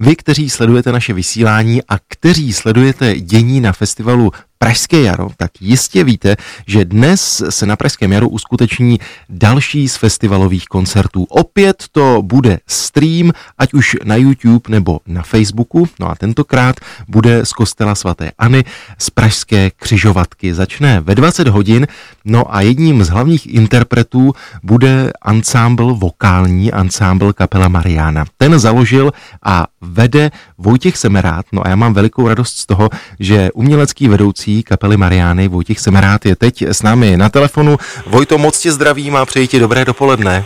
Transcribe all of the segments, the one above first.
Vy, kteří sledujete naše vysílání a kteří sledujete dění na festivalu Pražské jaro, tak jistě víte, že dnes se na Pražském jaru uskuteční další z festivalových koncertů. Opět to bude stream, ať už na YouTube nebo na Facebooku. No a tentokrát bude z kostela svatéAny z Pražské křižovatky. Začne ve 20 hodin, no a jedním z hlavních interpretů bude ansámbl, vokální ansámbl kapela Mariana. Ten založil a vede Vojtěch Semerát. No a já mám velikou radost z toho, že umělecký vedoucí kapely Mariány Vojtěch Semerát je teď s námi na telefonu. Vojto, moc tě zdravím a přeji ti dobré dopoledne.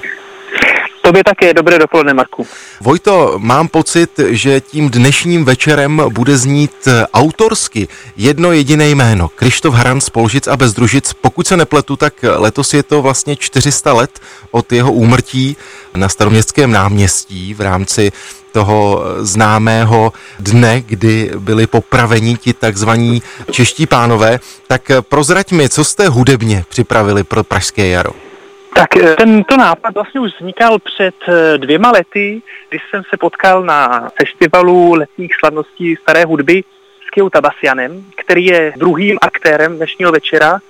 Tobě také dobré dopoledne, Marku. Vojto, mám pocit, že tím dnešním večerem bude znít autorsky jedno jediné jméno. Krištof Haran z Polžic a Bezdružic. Pokud se nepletu, tak letos je to vlastně 400 let od jeho úmrtí na staroměstském náměstí v rámci toho známého dne, kdy byli popraveni ti takzvaní čeští pánové. Tak prozrať mi, co jste hudebně připravili pro Pražské jaro? Tak eh, tento nápad vlastně už vznikal před eh, dvěma lety, když jsem se potkal na festivalu letních slavností staré hudby s Kiou Tabasianem, který je druhým aktérem dnešního večera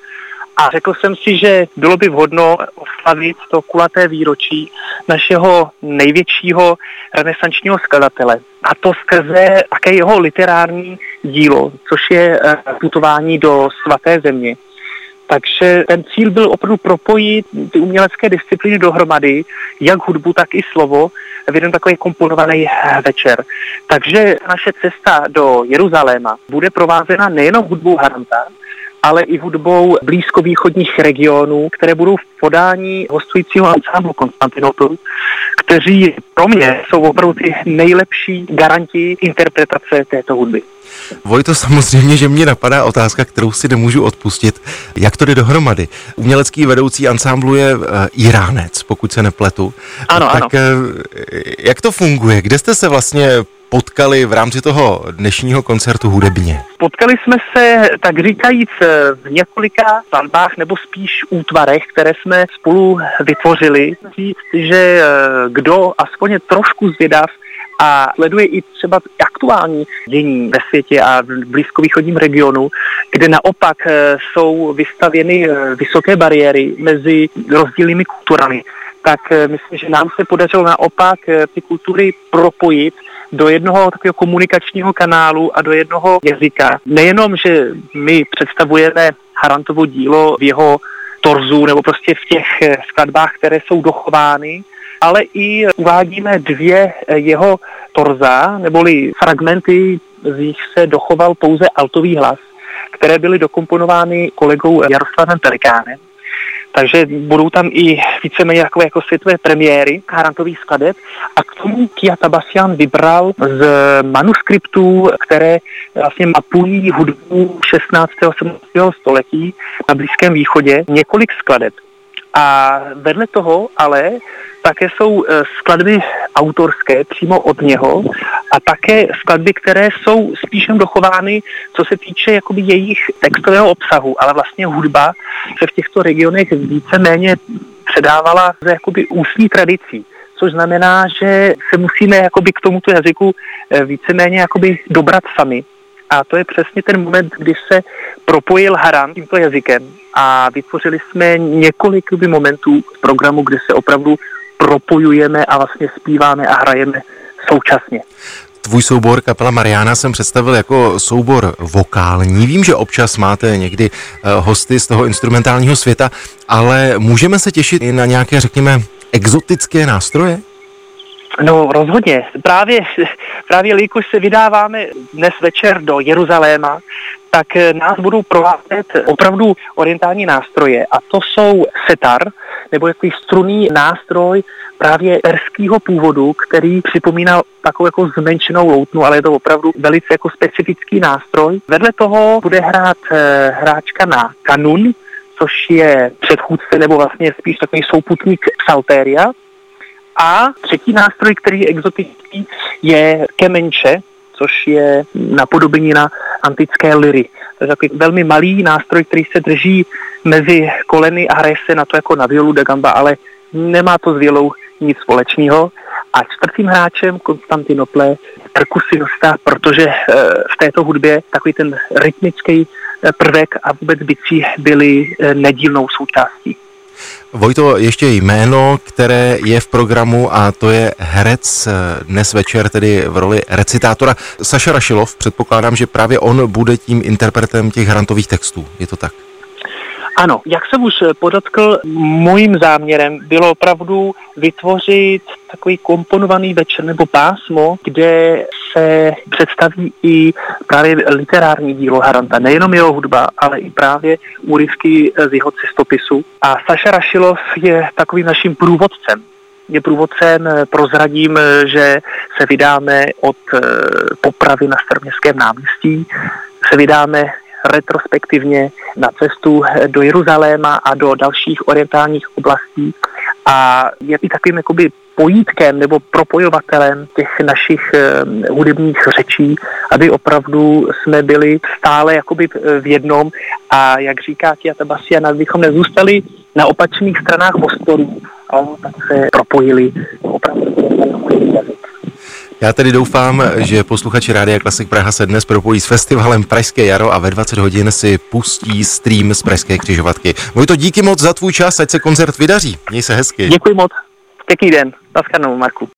a řekl jsem si, že bylo by vhodno oslavit to kulaté výročí našeho největšího renesančního skladatele. A to skrze také jeho literární dílo, což je eh, putování do svaté země. Takže ten cíl byl opravdu propojit ty umělecké disciplíny dohromady, jak hudbu, tak i slovo, v jeden takový komponovaný večer. Takže naše cesta do Jeruzaléma bude provázena nejenom hudbou Haranta, ale i hudbou blízkovýchodních regionů, které budou v podání hostujícího ansámblu Konstantinopol, kteří pro mě jsou opravdu ty nejlepší garanti interpretace této hudby. Vojto, samozřejmě, že mě napadá otázka, kterou si nemůžu odpustit. Jak to jde dohromady? Umělecký vedoucí ansámblu je uh, Iránec, pokud se nepletu. Ano, tak ano. Uh, jak to funguje? Kde jste se vlastně potkali v rámci toho dnešního koncertu hudebně? Potkali jsme se, tak říkajíc, v několika svatbách nebo spíš útvarech, které jsme spolu vytvořili. Říct, že kdo aspoň je trošku zvědav, a sleduje i třeba aktuální dění ve světě a v blízkovýchodním regionu, kde naopak jsou vystavěny vysoké bariéry mezi rozdílnými kulturami tak myslím, že nám se podařilo naopak ty kultury propojit do jednoho takového komunikačního kanálu a do jednoho jazyka. Nejenom, že my představujeme Harantovo dílo v jeho torzu nebo prostě v těch skladbách, které jsou dochovány, ale i uvádíme dvě jeho torza, neboli fragmenty, z nich se dochoval pouze altový hlas, které byly dokomponovány kolegou Jaroslavem Pelikánem. Takže budou tam i víceméně takové jako světové premiéry harantových skladeb a k tomu Kia Tabasian vybral z manuskriptů, které vlastně mapují hudbu 16. a 17. století na Blízkém východě několik skladeb. A vedle toho ale také jsou skladby autorské přímo od něho a také skladby, které jsou spíše dochovány, co se týče jakoby jejich textového obsahu, ale vlastně hudba se v těchto regionech víceméně předávala ze jakoby ústní tradicí což znamená, že se musíme jakoby k tomuto jazyku víceméně jakoby dobrat sami. A to je přesně ten moment, kdy se propojil Haran tímto jazykem a vytvořili jsme několik momentů v programu, kde se opravdu propojujeme a vlastně zpíváme a hrajeme současně. Tvůj soubor kapela Mariana jsem představil jako soubor vokální. Vím, že občas máte někdy hosty z toho instrumentálního světa, ale můžeme se těšit i na nějaké, řekněme, exotické nástroje? No rozhodně. Právě, právě jelikož se vydáváme dnes večer do Jeruzaléma, tak nás budou provázet opravdu orientální nástroje a to jsou setar, nebo jaký strunný nástroj právě perského původu, který připomíná takovou jako zmenšenou loutnu, ale je to opravdu velice jako specifický nástroj. Vedle toho bude hrát e, hráčka na kanun, což je předchůdce nebo vlastně spíš takový souputník psaltéria. A třetí nástroj, který je exotický, je kemenče, což je napodobení na antické liry. To je takový velmi malý nástroj, který se drží mezi koleny a hraje se na to jako na violu da gamba, ale nemá to s violou nic společného. A čtvrtým hráčem Konstantinople perkusionista, protože v této hudbě takový ten rytmický prvek a vůbec bicí byly nedílnou součástí. Vojto, ještě jméno, které je v programu a to je herec dnes večer, tedy v roli recitátora. Saša Rašilov, předpokládám, že právě on bude tím interpretem těch hrantových textů. Je to tak? Ano, jak jsem už podotkl, mojím záměrem bylo opravdu vytvořit takový komponovaný večer nebo pásmo, kde se představí i právě literární dílo Haranta. Nejenom jeho hudba, ale i právě úryvky z jeho cestopisu. A Saša Rašilov je takovým naším průvodcem je průvodcem, prozradím, že se vydáme od eh, popravy na Staroměstském náměstí, se vydáme retrospektivně na cestu do Jeruzaléma a do dalších orientálních oblastí. A je i takovým jakoby pojítkem nebo propojovatelem těch našich uh, hudebních řečí, aby opravdu jsme byli stále jakoby v jednom. A jak říká Tia Tabasian, abychom nezůstali na opačných stranách mostorů, ale tak se propojili. Opravdu já tedy doufám, že posluchači Rádia Klasik Praha se dnes propojí s festivalem Pražské jaro a ve 20 hodin si pustí stream z Pražské křižovatky. Vojto, díky moc za tvůj čas, ať se koncert vydaří. Měj se hezky. Děkuji moc. Pěkný den. Naschledanou, Marku.